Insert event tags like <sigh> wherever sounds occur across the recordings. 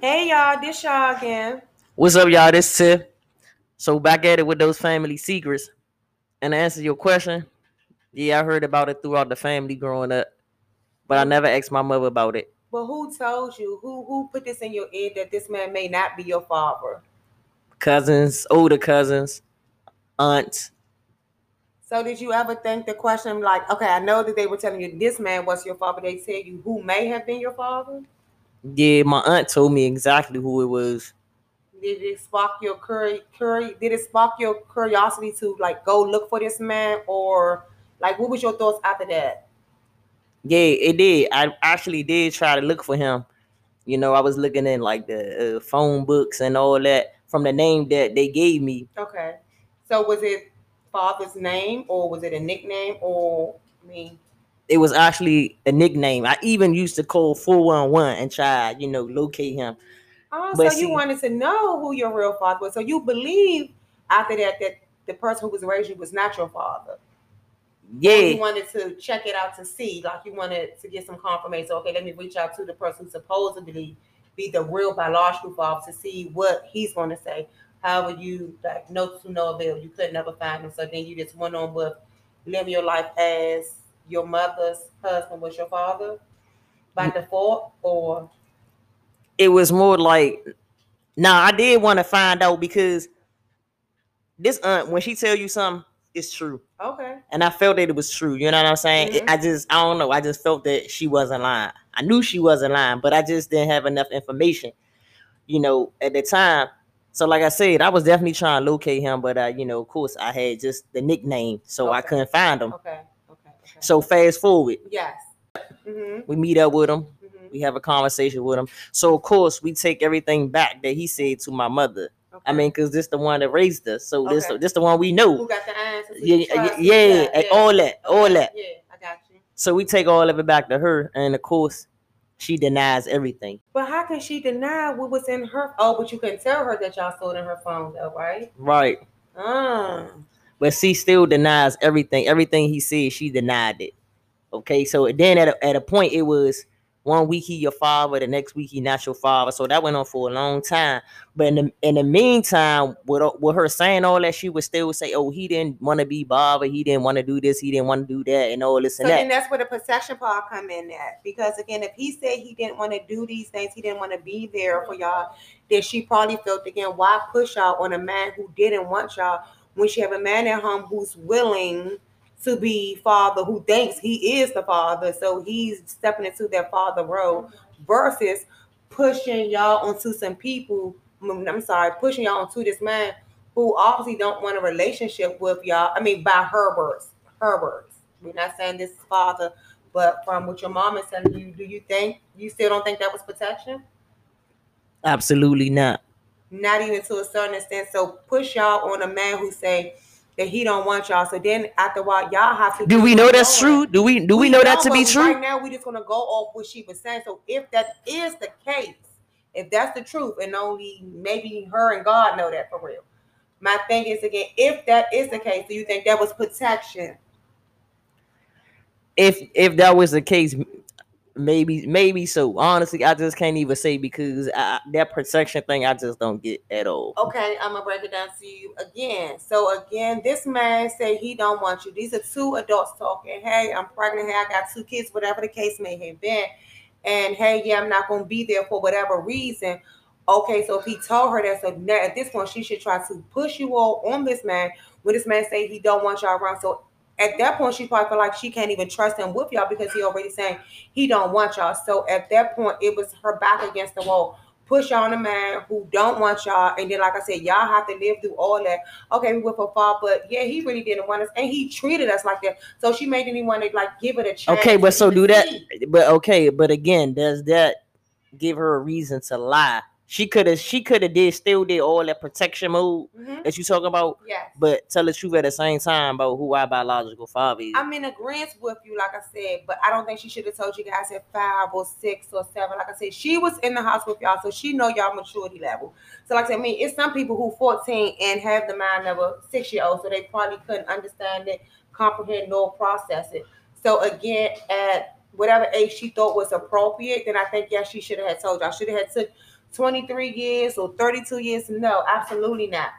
Hey y'all, this y'all again. What's up, y'all? This Tiff. So back at it with those family secrets. And to answer your question, yeah, I heard about it throughout the family growing up, but I never asked my mother about it. But who told you? Who who put this in your ear that this man may not be your father? Cousins, older cousins, aunts. So did you ever think the question like, okay, I know that they were telling you this man was your father. They tell you who may have been your father? Yeah, my aunt told me exactly who it was. Did it spark your curi- curi- Did it spark your curiosity to like go look for this man, or like what was your thoughts after that? Yeah, it did. I actually did try to look for him. You know, I was looking in like the uh, phone books and all that from the name that they gave me. Okay, so was it father's name, or was it a nickname, or mean? It was actually a nickname. I even used to call 411 and try, you know, locate him. Oh, But so you wanted to know who your real father was. So you believe after that that the person who was raised you was not your father. Or Yeah. You wanted to check it out to see, like you wanted to get some confirmation. So, Okay, let me reach out to the person who supposedly be the real biological father to see what he's going to say. However, you like no to no avail. You could never find him. So then you just went on with living your life as your mother's husband was your father by default, or it was more like now I did want to find out because this aunt when she tell you something, it's true. okay, And I felt that it was true. You know what I'm saying? It- Mhm. I just I don't know. I just felt that she wasn't lying. I knew she wasn't lying, but I just didn't have enough information, you know, at the time. So like I said, I was definitely trying to locate him, but uh, you know, of course I had just the nickname, so I couldn't find him. okay, okay, okay. So fast forward, yes. Mm-hmm, we meet up with him. mm-hmm. We have a conversation with him. So of course we take everything back that he said to my mother. I mean, cause this the one that raised us. So this Okay. this the one we know. who got the answers? Yeah, yeah, yeah, and all that, all Okay, that. Yeah, I got you. So we take all of it back to her, and of course, she denies everything. But how can she deny what was in her? Oh, but you can tell her that y'all stole in her phone, though, right? Right. Ah, But she still denies everything. Everything he said, she denied it. Okay. So then at a, at a point, it was one week he your father, the next week he not your father. So that went on for a long time. But in the in the meantime, with with her saying all that, she would still say, "Oh, he didn't want to be bothered. He didn't want to do this. He didn't want to do that, and all this so and then that." that's where the protection part come in at. Because again, if he said he didn't want to do these things, he didn't want to be there for y'all, then she probably felt again, why push y'all on a man who didn't want y'all when she have a man at home who's willing to be father, who thinks he is the father, so he's stepping into that father role versus pushing y'all onto some people. mm, I'm sorry, pushing y'all onto this man who obviously don't want a relationship with y'all. I mean, by her words, her words. We're not saying this is father, but from what your mom is telling you, do you think you still don't think that was protection? Absolutely not. Not even to a certain extent. So push y'all on a man who say that he don't want y'all. So then after a while, y'all have to. Do we know that's true? Do we do we, know that to be true? Right now, we just gonna go off what she was saying. So if that is the case, if that's the truth, and only maybe her and God know that for real. My thing is again, if that is the case, do you think that was protection? if if that was the case, maybe maybe so. Honestly, I just can't even say because I, that protection thing I just don't get at all. Okay, I'm gonna break it down to you again. So again, this man say he don't want you. These are two adults talking. Hey, I'm pregnant. Hey, I got two kids. Whatever the case may have been. And hey, yeah, I'm not gonna be there for whatever reason. Okay, so if he told her that, so now at this point she should try to push you all on this man. When this man say he don't want y'all around, so at that point she probably feel like she can't even trust him with y'all because he already saying he don't want y'all. So at that point it was her back against the wall push on a man who don't want y'all, and then like I said, y'all have to live through all that. Okay, we went for far, but yeah, he really didn't want us, and he treated us like that. So she made anyone to like give it a chance. Okay, but so do that. But okay, but again, does that give her a reason to lie? She could have. She could have did still did all that protection mode Mhm. that you talking about, Yes. but tell the truth at the same time about who our biological father is. I'm in agreement with you, like I said, but I don't think she should have told you guys at five or six or seven. Like I said, she was in the house with y'all, so she know y'all maturity level. So, like I said, I mean, it's some people who 14 and have the mind of a six year old, so they probably couldn't understand it, comprehend, nor process it. So again, at whatever age she thought was appropriate, then I think yeah, she should have had told you. I should have had took 23 years or 32 years. No, absolutely not.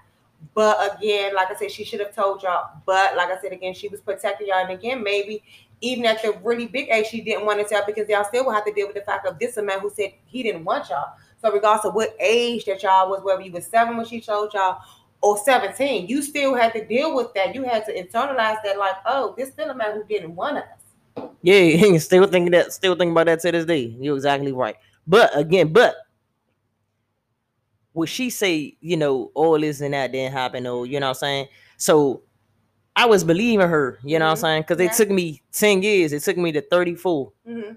But again, like I said, she should have told y'all. But like I said again, she was protecting y'all. And again, maybe even at the really big age, she didn't want to tell because y'all still will have to deal with the fact of this man who said he didn't want y'all. So regardless of what age that y'all was, whether you was seven when she told y'all or 17, you still had to deal with that. You had to internalize that, like, oh, this still a man who didn't want us. Yeah, <laughs> still thinking that, still thinking about that to this day. You're exactly right. But again, but would she say, you know, all this and that didn't happen, or you know what I'm saying? So I was believing her, you know mm-hmm. what I'm mm-hmm. saying? Because yeah. it took me 10 years, it took me to 34 mm-hmm.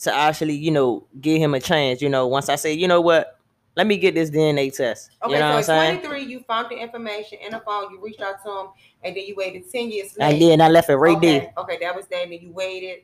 to actually, you know, give him a chance. You know, once I say, you know what, let me get this DNA test. Okay, you know so what I'm 23, you found the information in the phone, you reached out to him, and then you waited 10 years later. And then I left it right okay. there. Okay, that was and you waited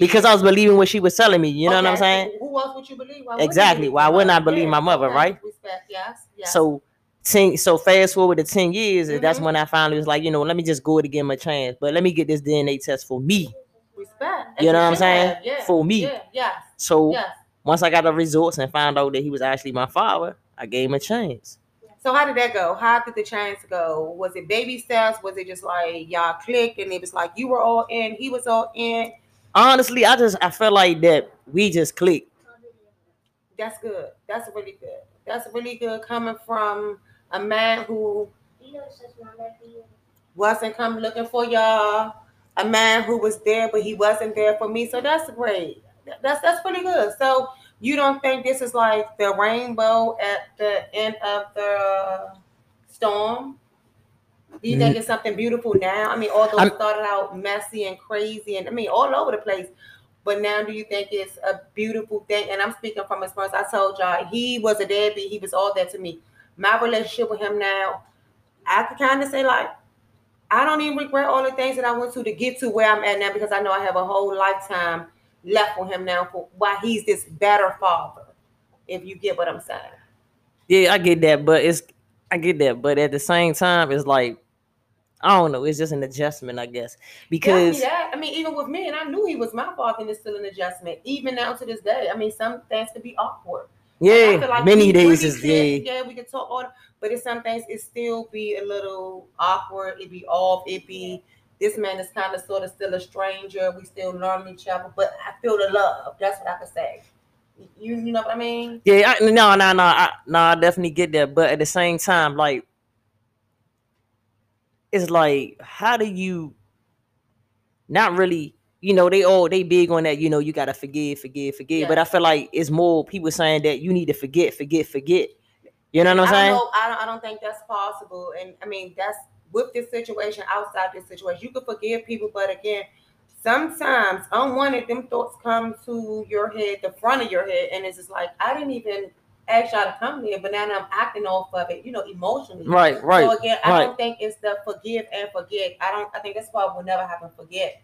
because I was believing what she was telling me. You know okay. what I'm saying? Who else would you believe? Why exactly. Why wouldn't I believe my mother? Right. Respect. Yes. yes. So. Ten, so fast forward to 10 years, mm-hmm. that's when I finally was like, you know, let me just go to give him a chance. But let me get this DNA test for me. Respect. You know what I'm saying? Yeah. For me. Yeah. Yes. So yes. once I got the results and found out that he was actually my father, I gave him a chance. So how did that go? How did the chance go? Was it baby steps? Was it just like y'all clicked and it was like you were all in, he was all in? honestly, I just I felt like that we just clicked. That's good. That's really good. That's really good coming from a man who wasn't come looking for y'all. A man who was there, but he wasn't there for me. So that's great. That's that's pretty good. So you don't think this is like the rainbow at the end of the storm? Do you think mm. it's something beautiful now? I mean, although it started out messy and crazy, and I mean, all over the place. But now, do you think it's a beautiful thing? And I'm speaking from experience. I told y'all he was a deadbeat. He was all that to me. My relationship with him now, I could kind of say like, I don't even regret all the things that I went to to get to where I'm at now because I know I have a whole lifetime left with him now for why he's this better father. If you get what I'm saying. Yeah, I get that, but it's I get that, but at the same time, it's like I don't know. It's just an adjustment, I guess. Because yeah, I mean, even with me, and I knew he was my father, and it's still an adjustment. Even now to this day, I mean, some things could be awkward. Yeah, like many days is yeah. Yeah, we can talk all, but it's some things it still be a little awkward. It be off. It be this man is kind of sort of still a stranger. We still learn each other, but I feel the love. That's what I can say. You, you know what I mean? Yeah, I, no, no, no, I, no. I definitely get that, but at the same time, like it's like how do you not really you know they all they big on that you know you gotta forgive forgive forgive. Yeah. but i feel like it's more people saying that you need to forget forget forget. You know what i'm saying? know, I, don't, I don't think that's possible. And i mean that's with this situation outside this situation you can forgive people but again sometimes unwanted them thoughts come to your head the front of your head and it's just like i didn't even ask y'all to come here, but now I'm acting off of it, you know, emotionally. Right, right. So again, I right. don't think it's the forgive and forget. I don't. I think that's why we'll never have to forget.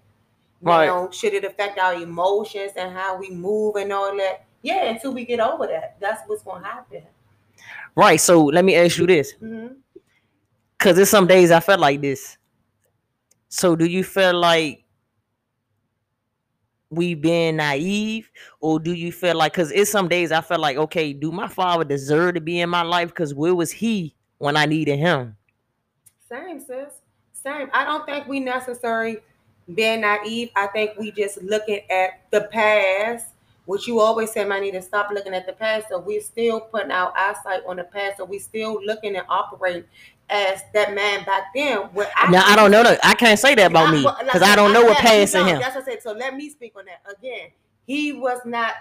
You right. know, should it affect our emotions and how we move and all that? Yeah, until we get over that, that's what's gonna happen. Right. So let me ask you this, because mm-hmm. there's some days I felt like this. So do you feel like we being naive or do you feel like because it's some days i felt like okay do my father deserve to be in my life? Because where was he when i needed him? Same sis. Same. I don't think we necessarily being naive. I think we just looking at the past which you always say, I need to stop looking at the past. So we're still putting our eyesight on the past. So we're still looking and operate as that man back then. I now I don't know. that I can't say that about I, me because like, I don't know what passed in him. That's what I said. So let me speak on that again. He was not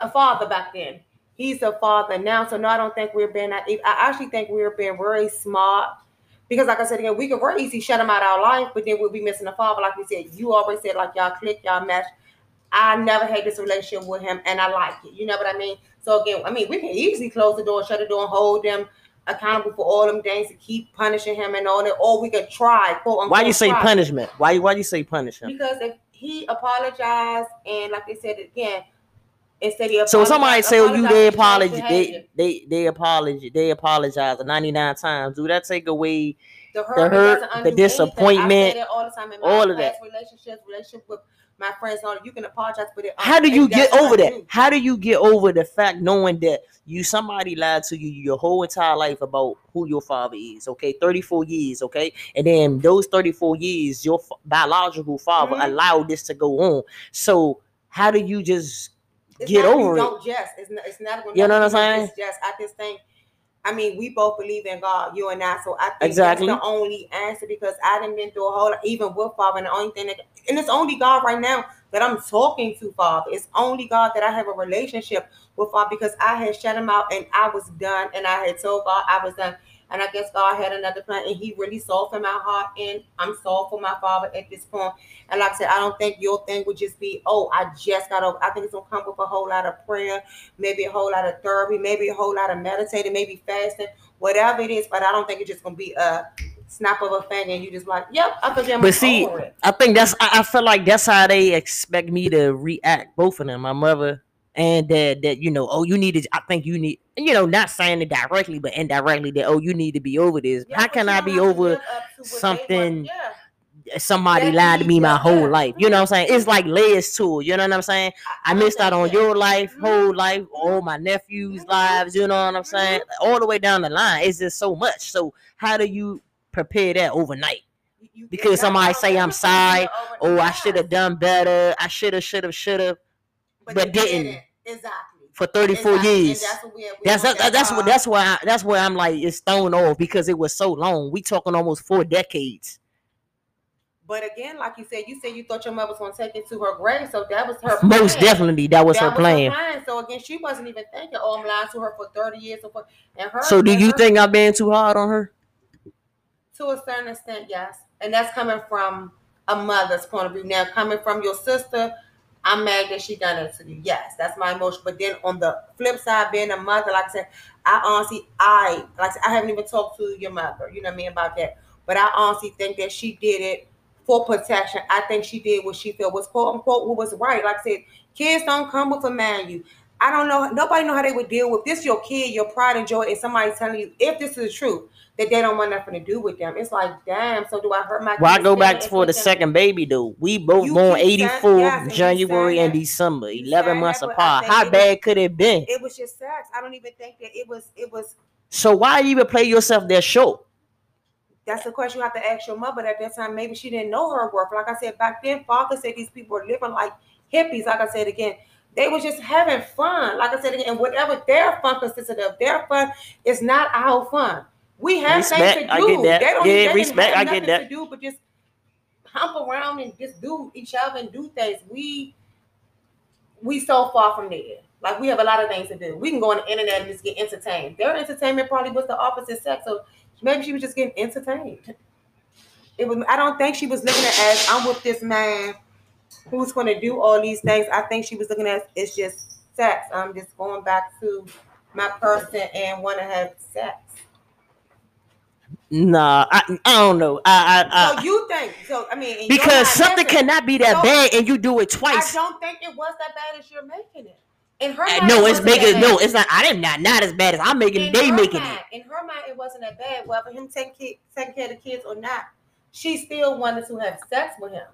a father back then. He's a father now. So no, I don't think we're being. I actually think we're being very smart because, like I said again, we could very easily shut him out of our life, but then we'll be missing a father. Like we said, you always said like y'all click, y'all match. I never had this relationship with him, and I like it. You know what I mean? So again, I mean, we can easily close the door, shut the door, and hold them accountable for all them things to keep punishing him and all that, or we could try. Quote, unquote, why you say try. punishment? Why why you say punishment? Because if he apologized and like they said again, instead of so somebody say oh, you they apologize they they they apologize they apologize 99 times do that take away the hurt, the, hurt, the disappointment all the time in all of that relationships relationship with my friends know you can apologize, but it, How do you get over that? you. How do you get over the fact knowing that you somebody lied to you your whole entire life about who your father is? Okay, 34 years, okay? And then those 34 years, your biological father Mhm. allowed this to go on. So how do you just It's get not, you over it? Don't jest. It's not. It's not You know what I'm saying? Just. I just think. I mean, we both believe in God, you and I. So I think Exactly. that's the only answer because I didn't been through a whole lot, even with Father, and the only thing that, and it's only God right now that I'm talking to, Father. It's only God that I have a relationship with, Father, because I had shut him out and I was done, and I had told God I was done. And I guess God had another plan, and He really saw for my heart, and I'm sorry for my father at this point. And like I said, I don't think your thing would just be, oh, I just got over. I think it's gonna come with a whole lot of prayer, maybe a whole lot of therapy, maybe a whole lot of meditating, maybe fasting, whatever it is. But I don't think it's just gonna be a snap of a finger and you just like, yep, I I'm But see. I think that's I, I feel like that's how they expect me to react, both of them, my mother and dad, that you know, oh, you need to I think you need you know, not saying it directly, but indirectly that oh you need to be over this. Yeah, how can I be over live up to what they want. something somebody That lied to me my whole life? You know what I'm saying? It's like layers to it, you know what I'm saying? I missed out on your life, Mhm. whole life, all my nephews' Mhm. lives, you know what I'm saying? All the way down the line. It's just so much. So how do you prepare that overnight? Because somebody say I'm sorry, Oh, I should have done better. I should have, should have, should have but didn't. Exactly. for 34 Exactly. And years. that's what we, That's want that's that's what uh, that's why I, that's where I'm like it's thrown off because it was so long. We talking almost four decades. But again, like you said, you said you thought your mother was going to take it to her grave, so that was her. Most definitely, that was that her plan. plan. So again, she wasn't even thinking, "Oh, I'm lying to her for 30 years." Or for, and her. So, do you her- think I'm being too hard on her? To a certain extent, yes, and that's coming from a mother's point of view. Now, coming from your sister, I'm mad that she done it to you. Yes, that's my emotion. But then on the flip side, being a mother, like I said, I honestly, I like I, said, I haven't even talked to your mother. You know what I mean about that. But I honestly think that she did it for protection. I think she did what she felt was quote unquote what was right. Like I said, kids don't come with a manual. I don't know. Nobody know how they would deal with this. Your kid, your pride and joy, and somebody telling you if this is the truth that they don't want nothing to do with them. It's like, damn. So do I hurt my? Well, I go back for the them- second baby though. We both You born keep 84 yes, January and December, 11 saying months that, but I apart. How it was- bad could it been? It was just sex. I don't even think that it was. It was. So why you even play yourself that short? That's the question you have to ask your mother. At that time, maybe she didn't know her worth. Like I said back then, father said these people were living like hippies. Like I said again, they were just having fun. Like I said again, and whatever their fun consisted of, their fun is not our fun. We have Respect, things to I do. get that. They don't, Yeah, they respect, have I get that. To do, but just hump around and just do each other and do things. We we so far from there. Like we have a lot of things to do. We can go on the internet and just get entertained. Their entertainment probably was the opposite sex, so maybe she was just getting entertained. It was. I don't think she was looking at as I'm with this man who's going to do all these things. I think she was looking at it's just sex. I'm just going back to my person and want to have sex. Nah, I, I don't know. I, I, So you think? So I mean, because something cannot be that So- bad and you do it twice. I don't think it was that bad as you're making it. In her Uh, mind, no, it it's making no, it's not. I am not not as bad as I'm making. In They making mind, it. In her mind, it wasn't that bad. Whether him taking kid, taking care of the kids or not, she still wanted to have sex with him.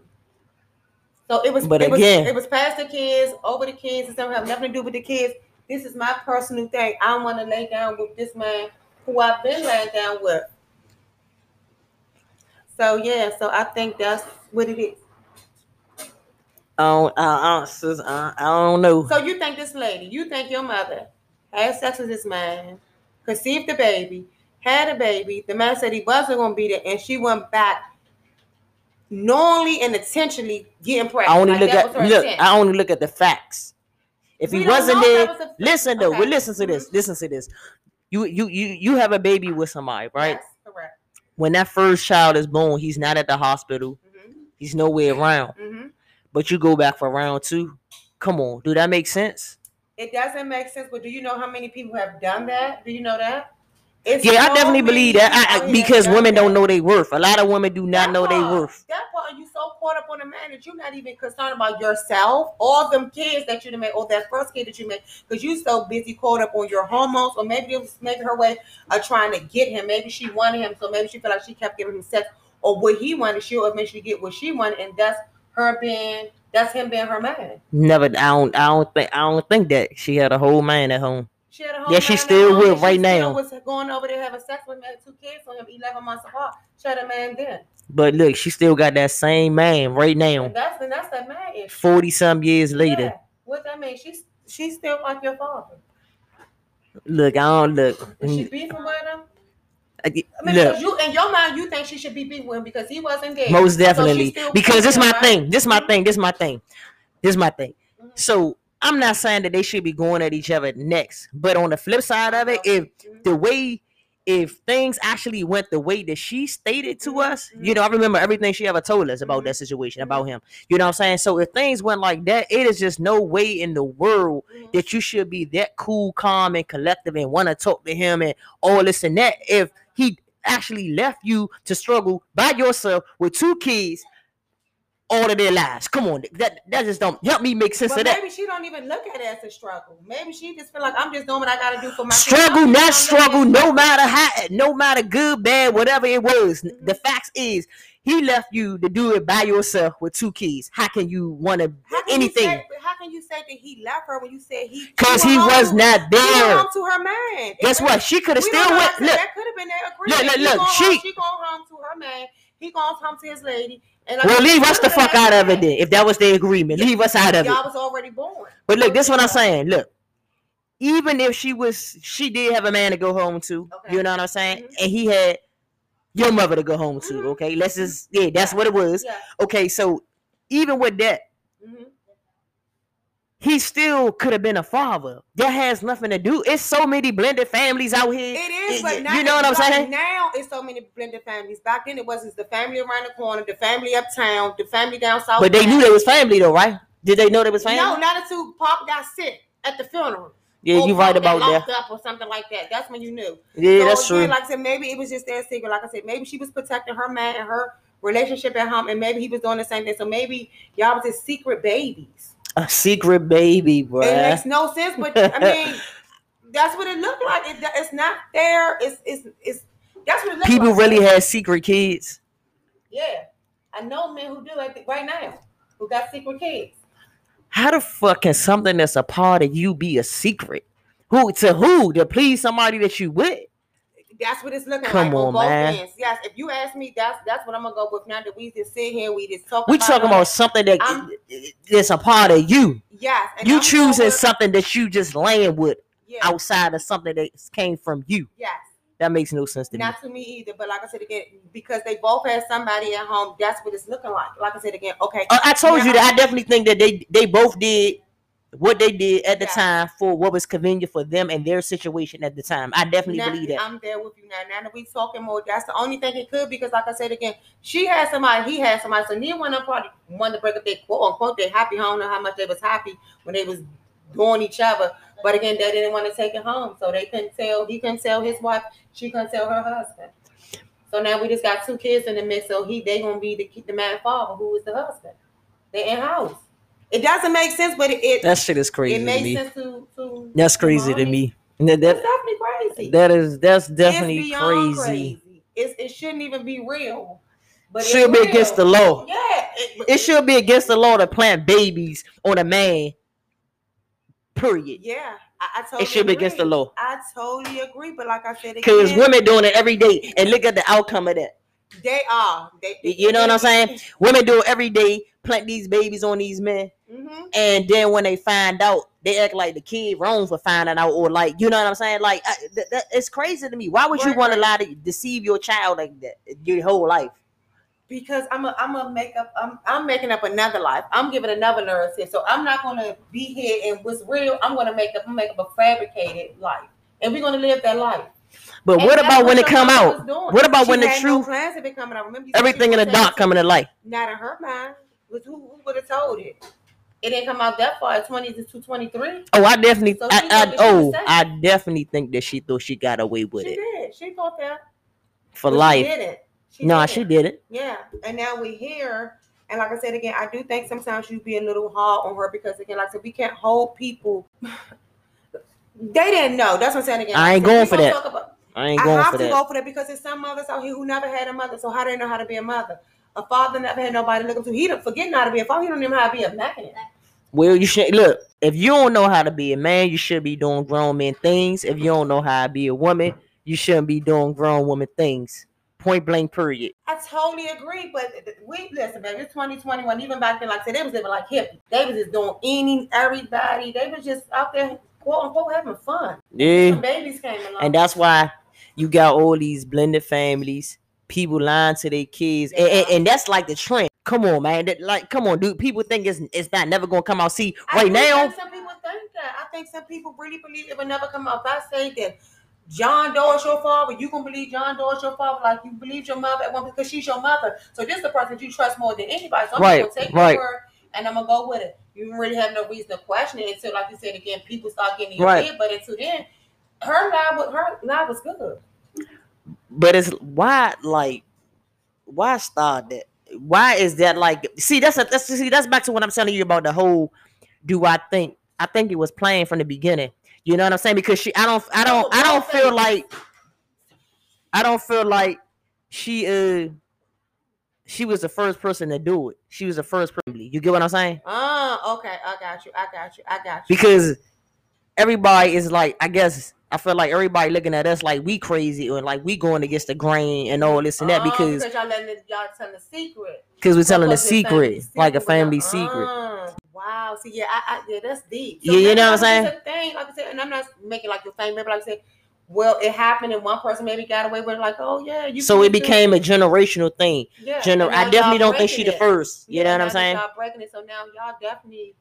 So it was. But it was, again- it was past the kids, over the kids, and stuff have nothing to do with the kids. This is my personal thing. I want to lay down with this man who I've been laying down with. So yeah, so I think that's what it is. Oh, don't, I, I, sis, I, I don't know. So you think this lady, you think your mother had sex with this man, conceived the baby, had a baby. The man said he wasn't going to be there, and she went back knowingly and intentionally getting pregnant. I only Like, look at look. intent. I only look at the facts. If We he wasn't there, was a- listen though. Okay. listen to this. Mm-hmm. Listen to this. You you you you have a baby with somebody, right? Yes. When that first child is born, he's not at the hospital. hmm He's nowhere around. hmm But you go back for round two. Come on, do that make sense? It doesn't make sense, but do you know how many people have done that? Do you know that? It's Yeah, I definitely believe that. I, I, because women don't know their worth. A lot of women do not know their worth. That so caught up on a man that you're not even concerned about yourself all them kids that you made or that first kid that you made because you so busy caught up on your hormones or maybe it was maybe her way of trying to get him. Maybe she wanted him, so maybe she felt like she kept giving him sex or what he wanted. She'll eventually get what she wanted, and that's her being That's him being her man. Never. I don't. I don't think. I don't think that she had a whole man at home. She had a whole Yeah, she still she right now. Was going over there having sex with him, two kids on him, eleven months apart. She had a man then. But look, she still got that same man right now. And that's and that's that man issue. Forty some years later. Yeah. What that mean? She's she's still like your father. Look, I don't look. Is she beefing with him? I- I mean. Look, you in your mind you think she should be beefing with him because he wasn't there. most definitely. still because this my right? thing. This my thing. This my thing. This my thing. Mhm. So I'm not saying that they should be going at each other next, but on the flip side of it, if the way if things actually went the way that she stated to us, you know, I remember everything she ever told us about that situation, about him. You know what I'm saying? So if things went like that, it is just no way in the world that you should be that cool, calm, and collective and want to talk to him and all this and that if he actually left you to struggle by yourself with two kids all of their lives. Come on, that that just don't help me make sense But of that. maybe she don't even look at it as a struggle. Maybe she just feel like I'm just doing what I gotta do for my struggle, not struggle, no matter how, no matter good, bad, whatever it was. Mhm. The facts is he left you to do it by yourself with two kids. How can you want to anything? Say, how can you say that he left her when you said he? Because he was home- not He there. home to her man. Guess It- what? She could have still went. Look, that could have been their agreement. look, He look, going she- home, she going home to her man. He going home to his lady. And well, leave us the fuck out of it then. If that was the agreement, leave us out of it. Y'all was already born. But look, this is what I'm saying. Look, even if she was, she did have a man to go home to. Okay. You know what I'm saying? Mhm. And he had your mother to go home to. Mhm. Okay, let's just yeah, that's what it was. Yeah. Okay, so even with that, Mhm. He still could have been a father. That has nothing to do. It's so many blended families out here. It is, Y- but now, you know what I'm like, saying? Now it's so many blended families. Back then it was it's the family around the corner, the family uptown, the family down south. But they knew they was family though, right? Did they know they was family? No, not until Pop got sick at the funeral. yeah, Or you right about that. up or something like that. That's when you knew. Yeah, So that's again, true. Like I said, maybe it was just their secret. Like I said, maybe she was protecting her man and her relationship at home, and maybe he was doing the same thing. So maybe y'all was just secret babies. A secret baby, bro. It makes no sense, but I mean, <laughs> that's what it looked like. It, it's not there. It's it's it's that's what it People like. really had secret kids. Yeah, I know men who do it right now, who got secret kids. How the fuck can something that's a part of you be a secret? Who to who? To please somebody that you with? That's what it's looking Come like on, on both man. ends. Yes, if you ask me, that's that's what I'm gonna go with. Now that we just sit here, we just talk. We about talking about something that I'm- that's a part of you. yes. and You I'm choosing with- something that you just laying with outside of something that came from you. Yes. That makes no sense to me. Not to me either, but like I said again, because they both had somebody at home, that's what it's looking like. Like I said again, okay. Uh, I told you that I definitely think that they they both did what they did at the Yeah. time for what was convenient for them and their situation at the time. I definitely Now, believe that. I'm there with you now. Now that we talking more, that's the only thing it could because, like I said again, she had somebody, he had somebody. So neither one of them probably wanted to break up their quote unquote their happy home. Know how much they was happy when they was doing each other. But again, they didn't want to take it home, so they couldn't tell. He couldn't tell his wife. She couldn't tell her husband. So now we just got two kids in the mix. So he they gonna be the the man father who is the husband. They in house. It doesn't make sense, but it it, That shit is crazy it to makes me. sense to to. That's crazy to me. That, that, definitely crazy. that is that's definitely beyond crazy. It's, it shouldn't even be real. But Should be against the law. Yeah, it, It should be against the law to plant babies on a man. Period. Yeah, I, I totally. It should be against the law. I totally agree, but like I said, Because women doing it every day, and look at the outcome of that. they are. They, You- you know what I'm saying? Women do it every day, plant these babies on these men, hmm and then when they find out, they act like the kid wrong for finding out, or like you know what I'm saying? Like I, that, that, it's crazy to me. Why would you Right, want to lie to deceive your child like that your whole life? Because I'm a, I'm a make up. I'm, I'm making up another life. I'm giving another narrative. So I'm not gonna be here and what's real. I'm gonna make up. I'm make up a fabricated life, and we're gonna live that life. But And what about when it come out? What about She when the had no truth, plans coming out? Remember, you said she everything in the dark coming to light? Not in her mind. Was who, who would have told it? It didn't come out that far. Twenty to twenty three. Oh, I definitely, So I, I that she was oh. I definitely think that she thought she got away with it. She it did. She thought that for but She life. didn't. She No, didn't. she did it. Yeah, and now we're here. And like I said again, I do think sometimes you be a little hard on her because again, like I said, we can't hold people. They didn't know. That's what I'm saying again. I ain't Like going for that. about- I ain't I going have for to that. go for that because there's some mothers out here who never had a mother. So how do they know how to be a mother? A father never had nobody to look up to. He don't forget how to be a father. He don't even know how to be a man. Well, you should look. If you don't know how to be a man, you should be doing grown man things. If you don't know how to be a woman, you shouldn't be doing grown woman things. Point blank, period. I totally agree, but we listen, baby. It's 2021. Even back then, like I said, they was living like hippies. They was just doing any everybody. They was just out there quote unquote having fun. Yeah. Some babies came along. And that's why you got all these blended families, people lying to their kids, and, and, and that's like the trend. Come on, man. That, like, come on, dude. People think it's it's not never gonna come out. See, right now, some people think that. I think some people really believe it will never come out. If I say that John Doe is your father, you gonna believe John Doe is your father like you believe your mother at one because she's your mother. So this is the person you trust more than anybody. So I'm Right, gonna take right. your word and I'm gonna go with it. You really have no reason to question it until, like you said again, people start getting in your Right. head. But until then, her lie, her lie was good. But it's why like why start that? Why is that like? See, that's a, that's see that's back to what I'm telling you about the whole. Do I think? I think it was playing from the beginning. You know what I'm saying? Because she, I don't, I don't, I don't feel like, I don't feel like she, uh, she was the first person to do it. She was the first person. You get what I'm saying? Oh, okay. I got you. I got you. I got you. because everybody is like, I guess I feel like everybody looking at us like we crazy or like we going against the grain and all this and that Oh, because y'all letting it, y'all telling the secret. because we're telling a Because it's family secret, like a family but, secret. uh, Wow. See, yeah, I, I, yeah, that's deep. Yeah, you know what I'm saying? a Thing, like I said, and I'm not making like the thing. Maybe like I said, well, it happened, and one person maybe got away with it. Like, oh yeah, you. So it became a generational thing. Yeah, Gener- I definitely don't think she the it. first. You Yeah, know what I'm saying? Y'all breaking it, so now y'all definitely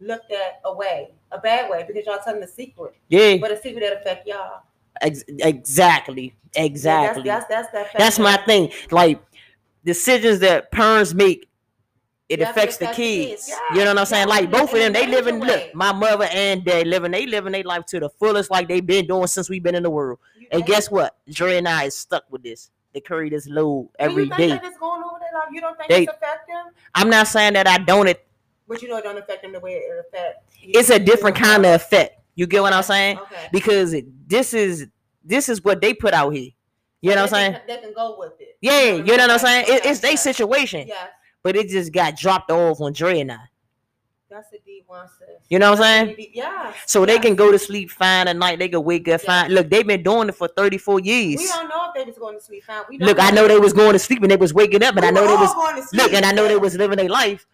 looked at a way, a bad way, because y'all telling the secret, Yeah, but a secret that affect y'all. ex- exactly, Yeah, exactly. that's that's that's that. That's my thing. Like decisions that parents make, it Yeah, affects the kids. Yeah, You know what I'm saying? yeah, Like both of them, they living. way. Look, my mother and dad living. They living their life to the fullest, like they've been doing since we've been in the world. You- And guess what? Dre and I is stuck with this. They carry this load every you think day. that it's going over their life? You don't think They- it's affect them? I'm not saying that I don't. It, But you know it don't affect them the way it affect. it's a different kind of effect. You get what I'm saying? Okay. Because this is this is what they put out here. You know what I'm saying? can- They can go with it. Yeah, you know what I'm saying? It, it's their situation, Yes, but it just got dropped off on Dre and I. that's a deep one, sis. You know what I'm saying? Yeah. deep- Yes. So they can go to sleep fine at night. They can wake up fine. Look, they've been doing it for 34 years. We don't know if they was going to sleep fine. We don't Look, I know they was going to sleep and they was waking up, and We I know they was going to sleep, look, and I know they was living their life.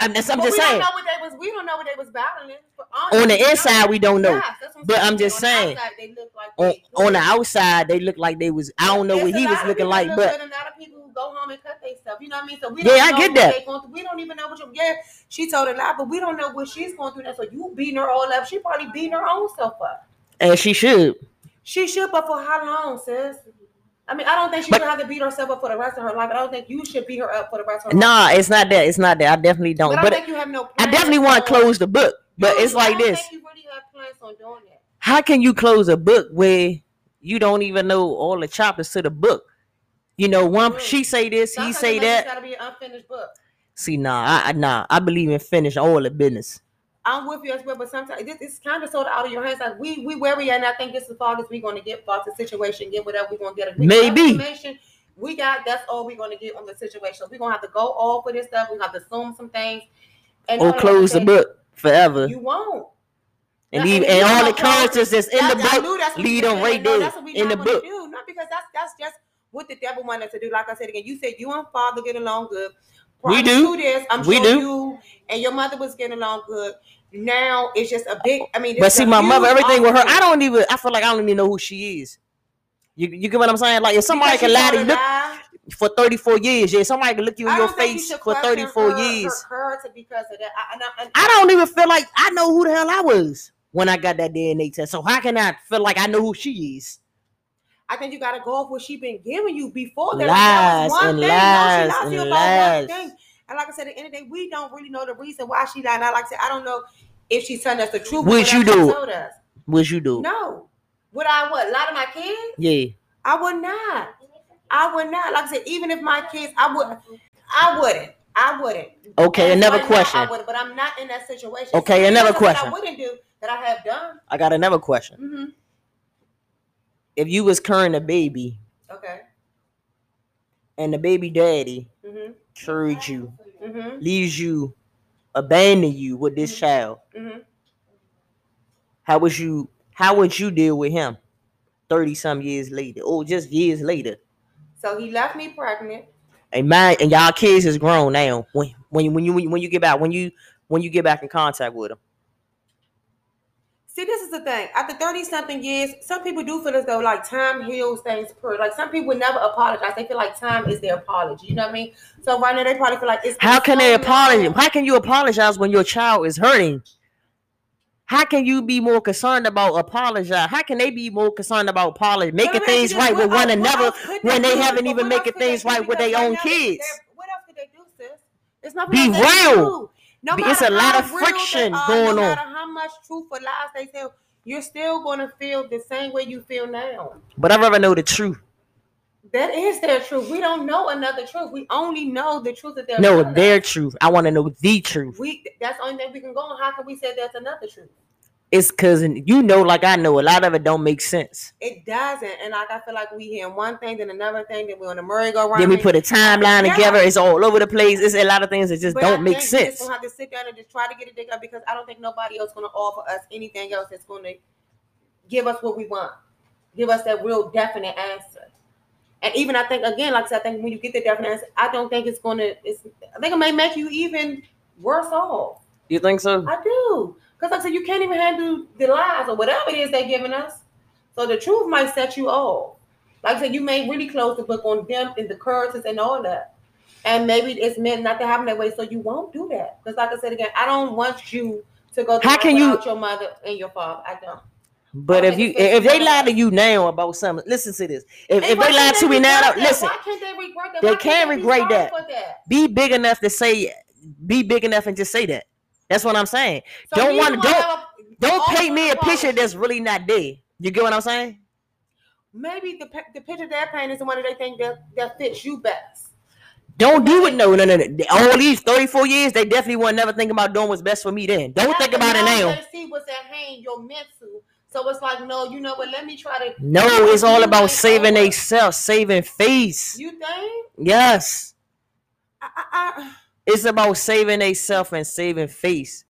I'm just, I'm But just we saying. Don't know what they was. We don't know what they was battling. But On honestly, the inside, we don't know. Yes, that's But I'm just On the saying. outside, they look like On, on the outside, they look like they was. I don't know There's what he was looking like, look but good a lot of people go home and cut stuff. You know what I mean? So we Yeah, don't I know get what that. they going through. We don't even know what you. Yeah, she told a lie, but we don't know what she's going through. Now, so you beating her all up. She probably beating her own self up. and she should. She should, but for how long, sis? I mean, I don't think she But- should have to beat herself up for the rest of her life. I don't think you should beat her up for the rest of her life. Nah, it's not that. It's not that. I definitely don't. But I But you have no. I definitely want to close the book. But it's I like this. think you really have plans on doing that. How can you close a book where you don't even know all the chapters to the book? You know, one Mm. she say this, he say that. Gotta be an unfinished book. See, nah, I, I nah, I believe in finish all the business. I'm with you as well, but sometimes it's kind of sort of out of your hands. Like we we where we at, and I think this is far as we're going to get about the situation, get whatever we're going to get. Maybe. information we got. That's all we're going to get on the situation. We're going to have to go all for this stuff. We have to assume some things, and Or close the book forever. You won't. and leave and and all the characters that's in the I book, leave them right there that's what we in the book. Do. Not because that's that's just what the devil wanted to do. Like I said again, you said you and father get along good. We do. this, I'm We sure do. you and your mother was getting along good. Now it's just a big. I mean, But see, my mother, everything with her, I don't even. I feel like I don't even know who she is. You, you get what I'm saying? Like if somebody Because can lie to you look lie, for 34 years, yeah, somebody can look you in your don't you face for 34 her, years. Her, her because of that. I, and I, and I don't even feel like I know who the hell I was when I got that DNA test. So how can I feel like I know who she is? I think you got to go off what she been giving you before that. Lies was one and thing. lies no, she you and lies. And like I said, at the end of the day, we don't really know the reason why she lied. Now, like I said, I don't know if she's telling us the truth. Would you do? Told us. What you do? No. Would I what? Lie to my kids? Yeah. I would not. I would not. Like I said, even if my kids, I would. I wouldn't. I wouldn't. Okay, And another question. I would, but I'm not in that situation. Okay, So another question. I wouldn't do that I have done. I got another question. hmm If you was carrying a baby Okay. and the baby daddy Mm-hmm. Carried you, Mm-hmm. leaves you, abandon you with this Mhm. child. Mm-hmm. How would you how would you deal with him 30 some years later? Or just years later. So he left me pregnant. And my and y'all kids is grown now. When when you when you when you get back when you when you get back in contact with them. See, this is the thing. After 30 something years, some people do feel as though like time heals things per like some people never apologize. They feel like time is their apology. You know what I mean? So right now they probably feel like it's How can they apologize? How can you apologize when your child is hurting? How can you be more concerned about apologize? How can they be more concerned about apology, making things right with one another when they haven't even making things right with their own kids? What else could they do, sis? It's nothing Be else they can real. No it's a lot of they friction are, going no on. matter how much truth or lies they tell, you're still going to feel the same way you feel now. But I rather know the truth. That is their truth. We don't know another truth. We only know the truth that they're No, their truth. I want to know the truth. We that's the only thing we can go on. How can we say that's another truth? It's cause you know, like I know, a lot of it don't make sense. It doesn't. And like I feel like we hear one thing, then another thing, then we're on the merry-go-round. Then we put a timeline Yeah. together. It's all over the place. It's a lot of things that just But don't make think we just sense. gonna have to sit down and just try to get it together because I don't think nobody else gonna offer us anything else that's gonna give us what we want, give us that real definite answer. And even I think again, like I said, I think when you get the definite answer, I don't think it's gonna. It's I think it may make you even worse off. You think so? I do. Because like I said, you can't even handle the lies or whatever it is they're giving us. So the truth might set you off. Like I said, you may really close the book on them and the curses and all that. And maybe it's meant not to happen that way, so you won't do that. Because like I said again, I don't want you to go How can you- your mother and your father. I don't. But I if you if they lie to you now about something, listen to this. If, if they lie to me now, listen. Why can't they regret that? They can't can't regret that. that? Be big enough to say, be big enough and just say that. That's what I'm saying. So Don't wanna don't- a- Don't paint me a picture that's really not there. You get what I'm saying? Maybe the, the picture they're painting is the one that they think that, that fits you best. Don't do it. No, no, no, no. All these 34 years, they definitely weren't never thinking about doing what's best for me then. Don't think about it now. They see what's at hand, you're meant to. So it's like, no, you know what? Let me try to. No, it's all about saving they self, saving face. You think? Yes. I, I, I, It's about saving a self and saving face.